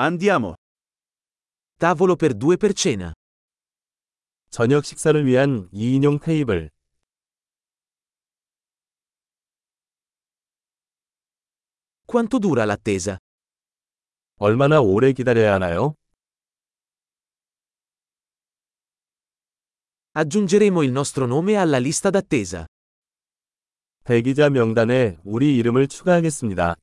Andiamo. Tavolo per due per cena. 저녁 식사를 위한 2인용 테이블. Quanto dura l'attesa? 얼마나 오래 기다려야 하나요? Aggiungeremo il nostro nome alla lista d'attesa. 대기자 명단에 우리 이름을 추가하겠습니다.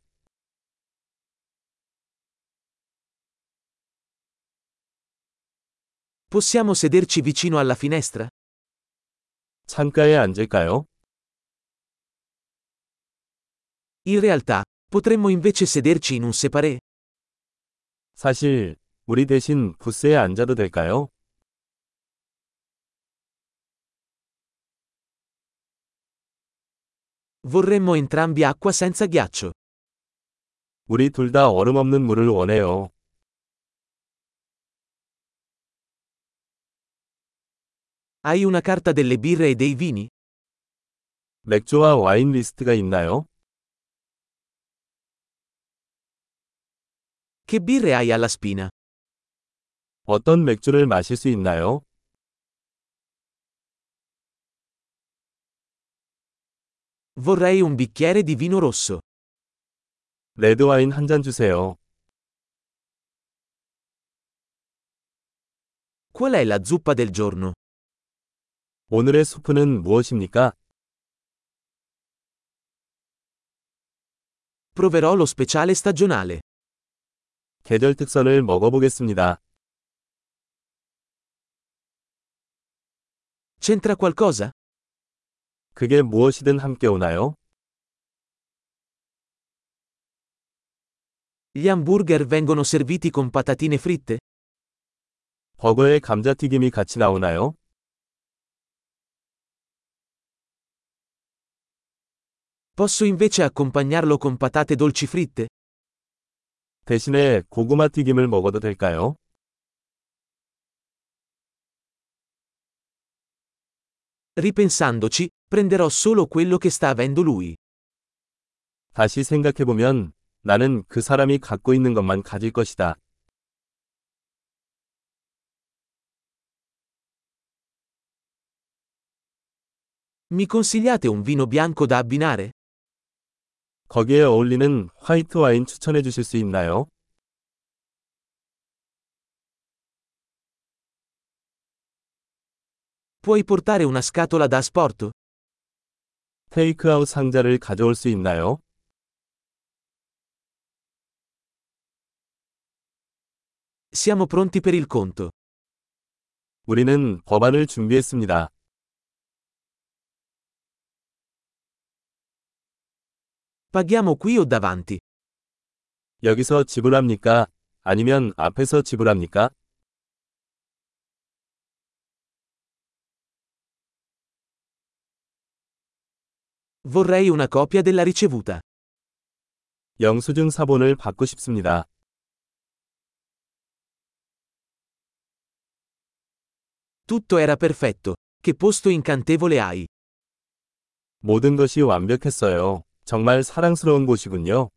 Possiamo sederci vicino alla finestra? 창가에 앉을까요? In realtà, potremmo invece sederci in un separé. 사실, 우리 대신 부스에 앉아도 될까요? Vorremmo entrambi acqua senza ghiaccio. 우리 둘 다 얼음 없는 물을 원해요. Hai una carta delle birre e dei vini? 맥주와 와인 리스트가 있나요? Che birre hai alla spina? 어떤 맥주를 마실 수 있나요? Vorrei un bicchiere di vino rosso. 레드와인 한 잔 주세요. Qual è la zuppa del giorno? 오늘의 수프는 무엇입니까? Proverò lo speciale stagionale. 계절 특선을 먹어보겠습니다. C'entra qualcosa? 그게 무엇이든 함께 오나요? Gli hamburger vengono serviti con patatine fritte? 버거에 감자튀김이 같이 나오나요? Posso invece accompagnarlo con patate dolci fritte? 대신에 고구마 튀김을 먹어도 될까요? Ripensandoci, prenderò solo quello che sta avendo lui. 다시 생각해보면 나는 그 사람이 갖고 있는 것만 가질 것이다. Mi consigliate un vino bianco da abbinare? 거기에 어울리는 화이트 와인 추천해 주실 수 있나요? Puoi portare una scatola da asporto? 테이크아웃 상자를 가져올 수 있나요? Siamo pronti per il conto. 우리는 법안을 준비했습니다. Paghiamo qui o davanti? 여기서 지불합니까? 아니면 앞에서 지불합니까? Vorrei una copia della ricevuta. 영수증 사본을 받고 싶습니다. Tutto era perfetto. Che posto incantevole hai. 모든 것이 완벽했어요. 정말 사랑스러운 곳이군요.